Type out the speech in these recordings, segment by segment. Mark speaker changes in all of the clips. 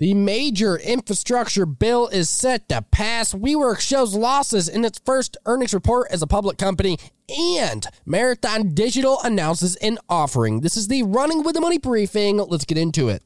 Speaker 1: The major infrastructure bill is set to pass. WeWork shows losses in its first earnings report as a public company, and Marathon Digital announces an offering. This is the Running with the Money briefing. Let's get into it.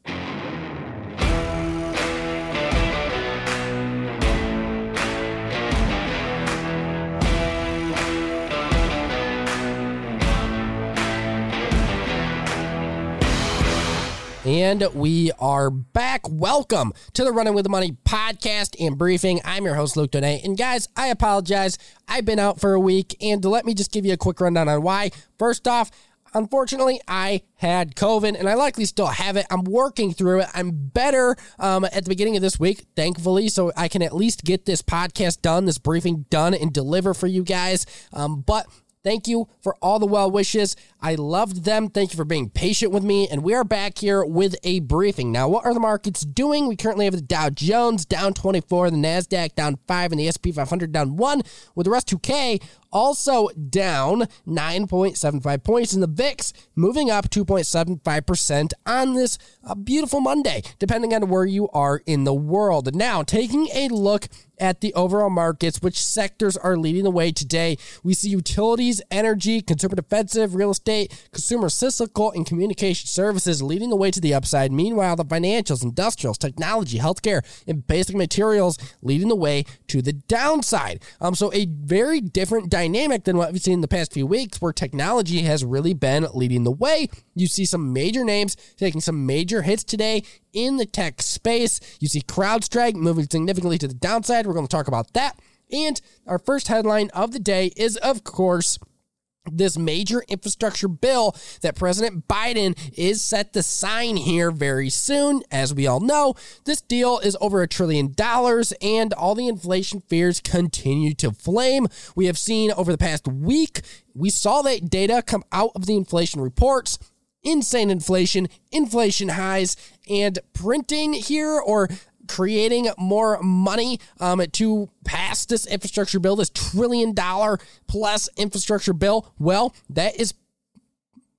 Speaker 1: And we are back. Welcome to the Running with the Money podcast and briefing. I'm your host, Luke Donay. And guys, I apologize. I've been out for a week. And let me just give you a quick rundown on why. First off, unfortunately, I had COVID and I likely still have it. I'm working through it. I'm better um, at the beginning of this week, thankfully, so I can at least get this podcast done, this briefing done, and deliver for you guys. Um, but Thank you for all the well wishes. I loved them. Thank you for being patient with me. And we are back here with a briefing. Now, what are the markets doing? We currently have the Dow Jones down 24, the NASDAQ down 5, and the SP 500 down 1, with the Russell 2K also down 9.75 points, and the VIX moving up 2.75% on this uh, beautiful Monday, depending on where you are in the world. Now, taking a look at the overall markets, which sectors are leading the way today. We see utilities, energy, consumer defensive, real estate, consumer cyclical, and communication services leading the way to the upside. Meanwhile, the financials, industrials, technology, healthcare, and basic materials leading the way to the downside. Um, so a very different dynamic dynamic than what we've seen in the past few weeks, where technology has really been leading the way. You see some major names taking some major hits today in the tech space. You see CrowdStrike moving significantly to the downside. We're going to talk about that. And our first headline of the day is, of course, this major infrastructure bill that President Biden is set to sign here very soon. As we all know, this deal is over a trillion dollars and all the inflation fears continue to flame. We have seen over the past week, we saw that data come out of the inflation reports insane inflation, inflation highs, and printing here or creating more money um, to pass this infrastructure bill, this trillion dollar plus infrastructure bill, well, that is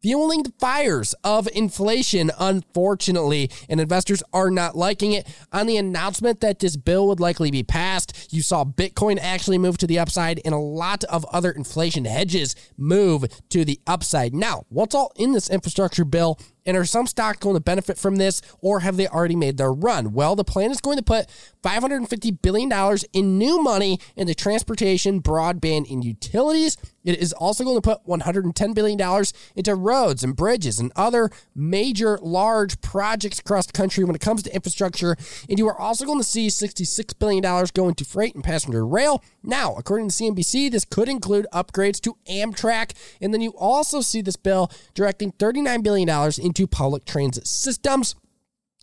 Speaker 1: fueling the fires of inflation, unfortunately, and investors are not liking it. On the announcement that this bill would likely be passed, you saw Bitcoin actually move to the upside and a lot of other inflation hedges move to the upside. Now, what's all in this infrastructure bill? And are some stocks going to benefit from this, or have they already made their run? Well, the plan is going to put $550 billion in new money into transportation, broadband, and utilities. It is also going to put $110 billion into roads and bridges and other major large projects across the country when it comes to infrastructure. And you are also going to see $66 billion going to freight and passenger rail. Now, according to CNBC, this could include upgrades to Amtrak. And then you also see this bill directing $39 billion into public transit systems.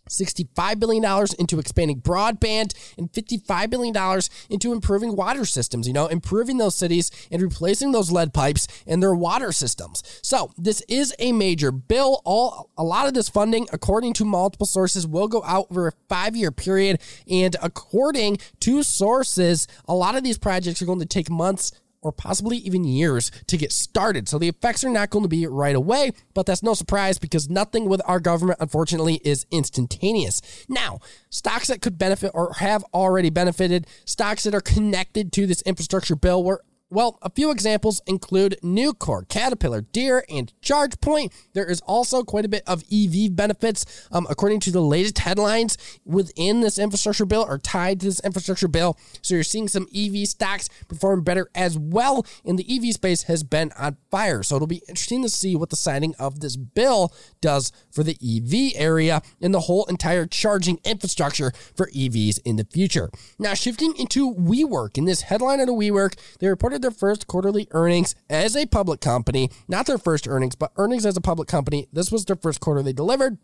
Speaker 1: $65 billion into expanding broadband and $55 billion into improving water systems, you know, improving those cities and replacing those lead pipes in their water systems. So this is a major bill. All a lot of this funding, according to multiple sources, will go out over a five-year period. And according to sources, a lot of these projects are going to take months or possibly even years to get started. So the effects are not going to be right away, but that's no surprise because nothing with our government, unfortunately, is instantaneous. Now, stocks that could benefit or have already benefited, stocks that are connected to this infrastructure bill were well, a few examples include Nucor, Caterpillar, Deere, and ChargePoint. There is also quite a bit of EV benefits, um, according to the latest headlines within this infrastructure bill or tied to this infrastructure bill. So you're seeing some EV stocks perform better as well, and the EV space has been on fire. So it'll be interesting to see what the signing of this bill does for the EV area and the whole entire charging infrastructure for EVs in the future. Now, shifting into WeWork, in this headline of the WeWork, they reported their first quarterly earnings as a public company. Not their first earnings, but earnings as a public company. This was their first quarter they delivered.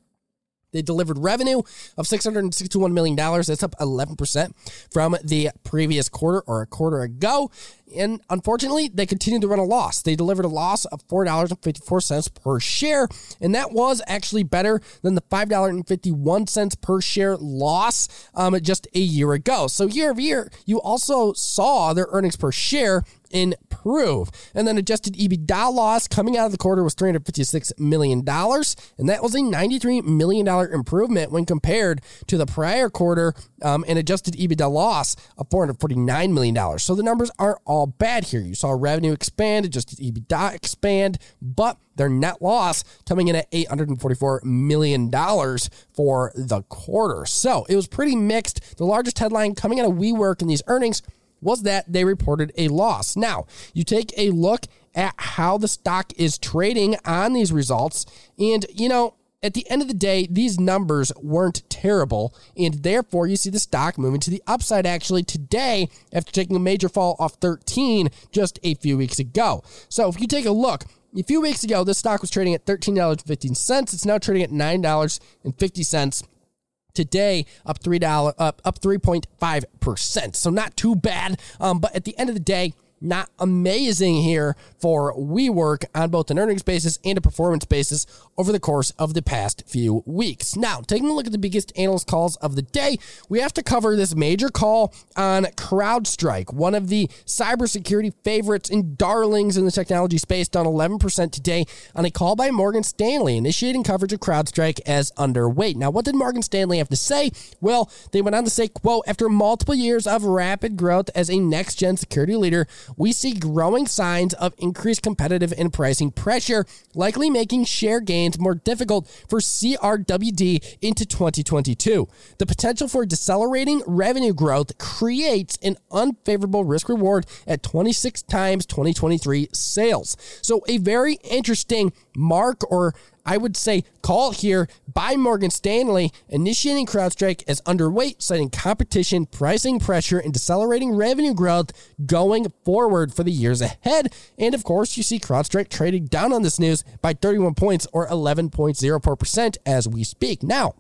Speaker 1: They delivered revenue of $661 million. That's up 11% from the previous quarter or a quarter ago. And unfortunately, they continued to run a loss. They delivered a loss of $4.54 per share, and that was actually better than the $5.51 per share loss um, just a year ago. So year over year, you also saw their earnings per share improve. And then adjusted EBITDA loss coming out of the quarter was $356 million. And that was a $93 million improvement when compared to the prior quarter um, and adjusted EBITDA loss of $449 million. So the numbers aren't all bad here. You saw revenue expand, adjusted EBITDA expand, but their net loss coming in at $844 million for the quarter. So it was pretty mixed. The largest headline coming out of WeWork in these earnings was that they reported a loss. Now, you take a look at how the stock is trading on these results, and you know, at the end of the day, these numbers weren't terrible, and therefore you see the stock moving to the upside actually today after taking a major fall off 13 just a few weeks ago. So if you take a look, a few weeks ago, this stock was trading at $13.15. It's now trading at $9.50 today up three dollar up up 3.5 percent. So not too bad. Um, but at the end of the day not amazing here for WeWork on both an earnings basis and a performance basis over the course of the past few weeks. Now, taking a look at the biggest analyst calls of the day, we have to cover this major call on CrowdStrike, one of the cybersecurity favorites and darlings in the technology space, down 11% today on a call by Morgan Stanley, initiating coverage of CrowdStrike as underweight. Now, what did Morgan Stanley have to say? Well, they went on to say, quote, after multiple years of rapid growth as a next-gen security leader, we see growing signs of increased competitive and pricing pressure, likely making share gains more difficult for CRWD into 2022. The potential for decelerating revenue growth creates an unfavorable risk reward at 26 times 2023 sales. So, a very interesting mark or I would say call here by Morgan Stanley, initiating CrowdStrike as underweight, citing competition, pricing pressure, and decelerating revenue growth going forward for the years ahead. And of course, you see CrowdStrike trading down on this news by 31 points or 11.04% as we speak. Now,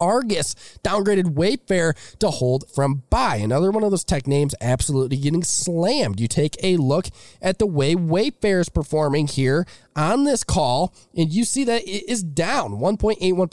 Speaker 1: Argus downgraded Wayfair to hold from buy. Another one of those tech names absolutely getting slammed. You take a look at the way Wayfair is performing here on this call, and you see that it is down 1.81%,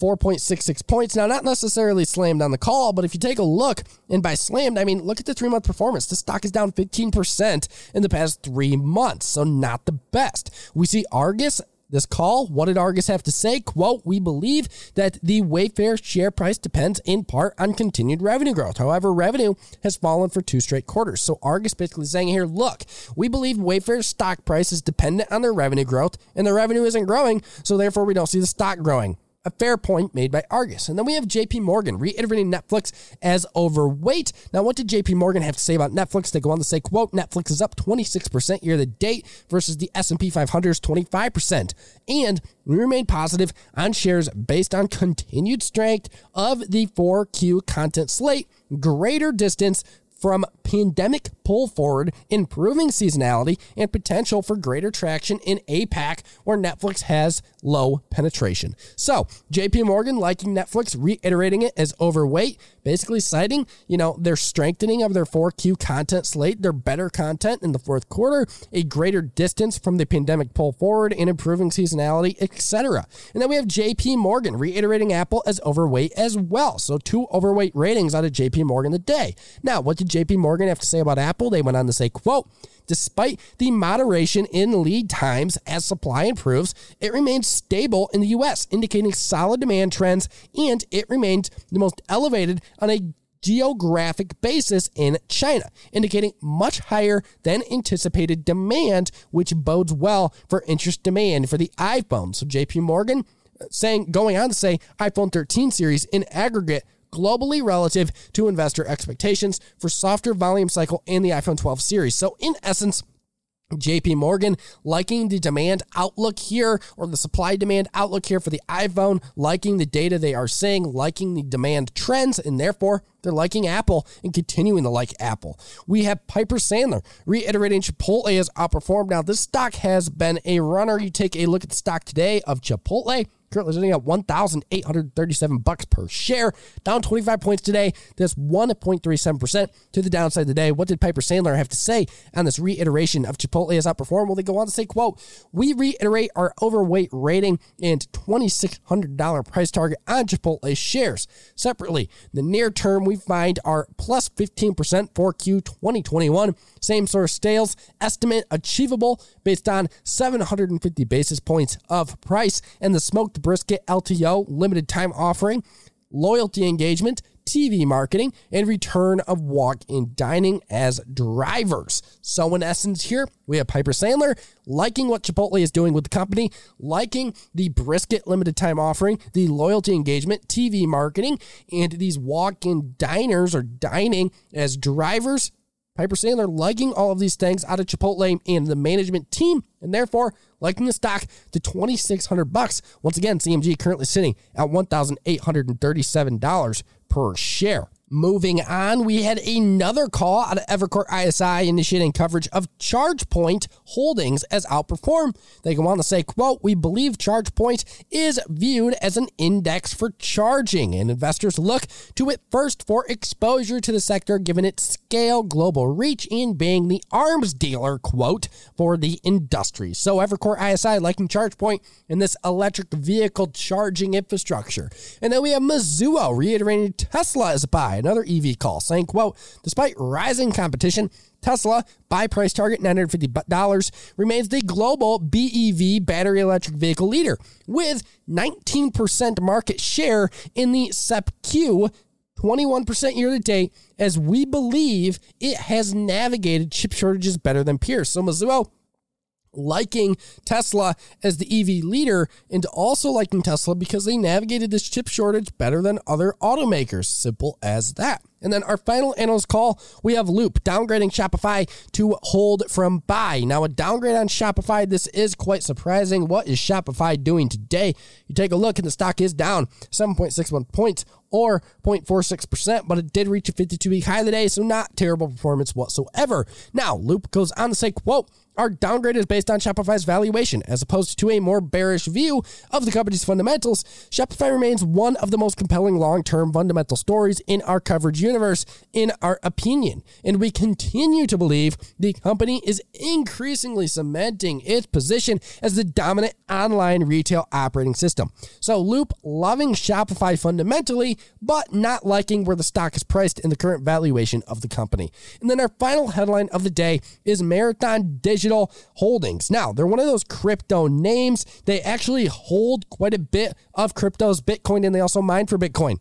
Speaker 1: 4.66 points. Now, not necessarily slammed on the call, but if you take a look, and by slammed, I mean look at the three month performance. The stock is down 15% in the past three months, so not the best. We see Argus this call. What did Argus have to say? Quote, we believe that the Wayfair share price depends in part on continued revenue growth. However, revenue has fallen for two straight quarters. So Argus basically saying here, look, we believe Wayfair's stock price is dependent on their revenue growth and the revenue isn't growing. So therefore we don't see the stock growing a fair point made by Argus. And then we have JP Morgan reiterating Netflix as overweight. Now, what did JP Morgan have to say about Netflix? They go on to say, quote, Netflix is up 26% year to date versus the S&P 500's 25%. And we remain positive on shares based on continued strength of the 4Q content slate, greater distance from pandemic pull forward, improving seasonality, and potential for greater traction in APAC, where Netflix has low penetration. So, JP Morgan liking Netflix, reiterating it as overweight, basically citing, you know, their strengthening of their 4Q content slate, their better content in the fourth quarter, a greater distance from the pandemic pull forward, and improving seasonality, etc. And then we have JP Morgan reiterating Apple as overweight as well. So, two overweight ratings out of JP Morgan today. Now, what did JP Morgan have to say about Apple? They went on to say, quote, Despite the moderation in lead times as supply improves, it remains stable in the US, indicating solid demand trends, and it remains the most elevated on a geographic basis in China, indicating much higher than anticipated demand, which bodes well for interest demand for the iPhone. So JP Morgan uh, saying going on to say iPhone 13 series in aggregate globally relative to investor expectations for softer volume cycle in the iPhone 12 series. So in essence, JP Morgan liking the demand outlook here or the supply demand outlook here for the iPhone, liking the data they are seeing, liking the demand trends, and therefore they're liking Apple and continuing to like Apple. We have Piper Sandler reiterating Chipotle has outperformed. Now, this stock has been a runner. You take a look at the stock today of Chipotle currently sitting at 1,837 bucks per share, down 25 points today. That's 1.37% to the downside today. What did Piper Sandler have to say on this reiteration of Chipotle has outperformed? Well, they go on to say, quote, we reiterate our overweight rating and $2,600 price target on Chipotle shares. Separately, the near term, we find our plus 15% for Q 2021 same source sales estimate achievable based on 750 basis points of price and the smoked brisket LTO limited time offering, loyalty engagement, TV marketing, and return of walk in dining as drivers. So, in essence, here we have Piper Sandler liking what Chipotle is doing with the company, liking the brisket limited time offering, the loyalty engagement, TV marketing, and these walk in diners or dining as drivers Piper Sandler liking all of these things out of Chipotle and the management team, and therefore liking the stock to 2600 bucks. Once again, CMG currently sitting at $1,837 per share. Moving on, we had another call out of Evercore ISI initiating coverage of ChargePoint Holdings as outperform. They go on to say, quote, we believe ChargePoint is viewed as an index for charging, and investors look to it first for exposure to the sector given its scale, global reach, and being the arms dealer, quote, for the industry. So Evercore ISI liking ChargePoint in this electric vehicle charging infrastructure. And then we have Mizuho reiterating Tesla as a buy another EV call, saying, quote, despite rising competition, Tesla, buy price target $950, remains the global BEV battery electric vehicle leader with 19% market share in the SEPQ 21% year to date, as we believe it has navigated chip shortages better than peers. So Mizuho liking Tesla as the EV leader and also liking Tesla because they navigated this chip shortage better than other automakers. Simple as that. And then our final analyst call, we have Loop downgrading Shopify to hold from buy. Now, a downgrade on Shopify, this is quite surprising. What is Shopify doing today? You take a look, and the stock is down 7.61 points or 0.46%, but it did reach a 52 week high today, so not terrible performance whatsoever. Now, Loop goes on to say, quote, our downgrade is based on Shopify's valuation, as opposed to a more bearish view of the company's fundamentals. Shopify remains one of the most compelling long term fundamental stories in our coverage universe, in our opinion. And we continue to believe the company is increasingly cementing its position as the dominant online retail operating system. So, Loop loving Shopify fundamentally, but not liking where the stock is priced in the current valuation of the company. And then our final headline of the day is Marathon Digital Digital Holdings. Now, they're one of those crypto names. They actually hold quite a bit of cryptos, Bitcoin, and they also mine for Bitcoin.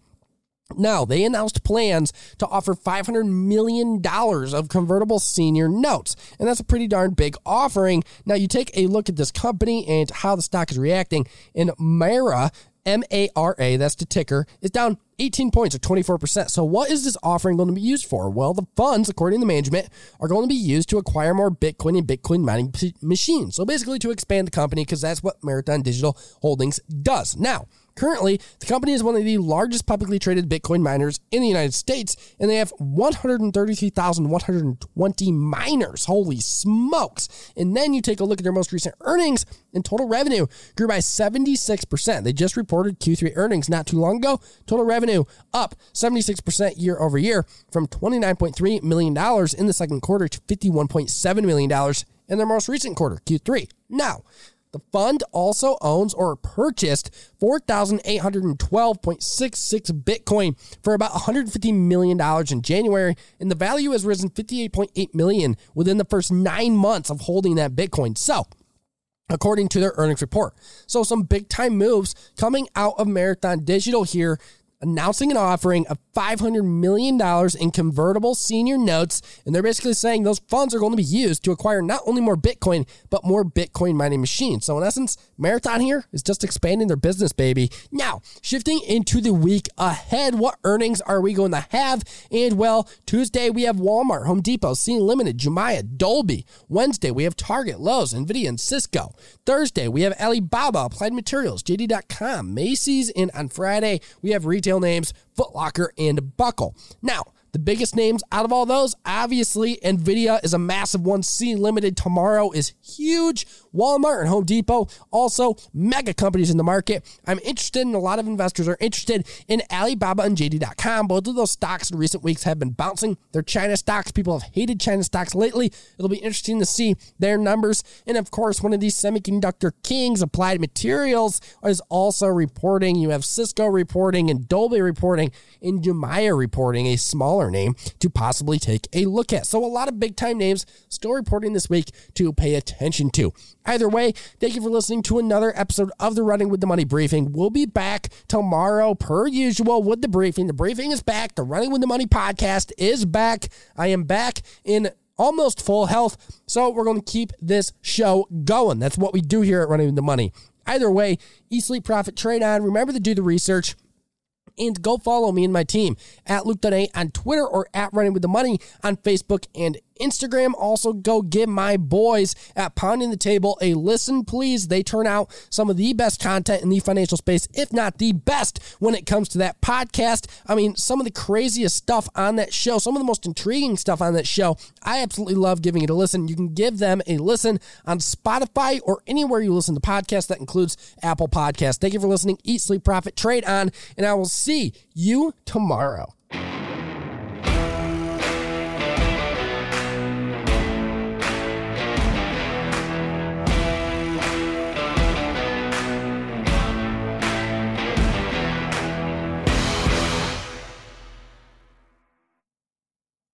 Speaker 1: Now, they announced plans to offer $500 million of convertible senior notes, and that's a pretty darn big offering. Now, you take a look at this company and how the stock is reacting, and Mara, M A R A, that's the ticker, is down 18 points or 24%. So, what is this offering going to be used for? Well, the funds, according to management, are going to be used to acquire more Bitcoin and Bitcoin mining p- machines. So, basically, to expand the company because that's what Marathon Digital Holdings does. Now, Currently, the company is one of the largest publicly traded Bitcoin miners in the United States, and they have 133,120 miners. Holy smokes! And then you take a look at their most recent earnings, and total revenue grew by 76%. They just reported Q3 earnings not too long ago. Total revenue up 76% year over year from $29.3 million in the second quarter to $51.7 million in their most recent quarter, Q3. Now, the fund also owns or purchased 4,812.66 Bitcoin for about $150 million in January, and the value has risen 58.8 million within the first nine months of holding that Bitcoin. So, according to their earnings report. So, some big time moves coming out of Marathon Digital here announcing an offering of $500 million in convertible senior notes. And they're basically saying those funds are going to be used to acquire not only more Bitcoin, but more Bitcoin mining machines. So, in essence, Marathon here is just expanding their business, baby. Now, shifting into the week ahead, what earnings are we going to have? And well, Tuesday we have Walmart, Home Depot, Sea Limited, Jumia, Dolby. Wednesday we have Target, Lowe's, Nvidia, and Cisco. Thursday we have Alibaba, Applied Materials, JD.com, Macy's, and on Friday we have retail retail names Foot Locker and Buckle. Now, the biggest names out of all those, obviously, Nvidia is a massive one. Sea Limited tomorrow is huge. Walmart and Home Depot, also mega companies in the market. I'm interested in a lot of investors are interested in Alibaba and JD.com. Both of those stocks in recent weeks have been bouncing. They're China stocks. People have hated China stocks lately. It'll be interesting to see their numbers. And of course, one of these semiconductor kings, Applied Materials, is also reporting. You have Cisco reporting and Dolby reporting and Jumia reporting, a smaller name to possibly take a look at. So a lot of big time names still reporting this week to pay attention to. Either way, thank you for listening to another episode of the Running with the Money briefing. We'll be back tomorrow, per usual, with the briefing. The briefing is back. The Running with the Money podcast is back. I am back in almost full health. So we're going to keep this show going. That's what we do here at Running with the Money. Either way, eat, sleep, profit, trade on. Remember to do the research and go follow me and my team at Luke Dunay on Twitter or at Running with the Money on Facebook and Instagram. Also, go give my boys at Pounding the Table a listen, please. They turn out some of the best content in the financial space, if not the best, when it comes to that podcast. I mean, some of the craziest stuff on that show, some of the most intriguing stuff on that show. I absolutely love giving it a listen. You can give them a listen on Spotify or anywhere you listen to podcasts. That includes Apple Podcasts. Thank you for listening. Eat, sleep, profit, trade on, and I will see you tomorrow.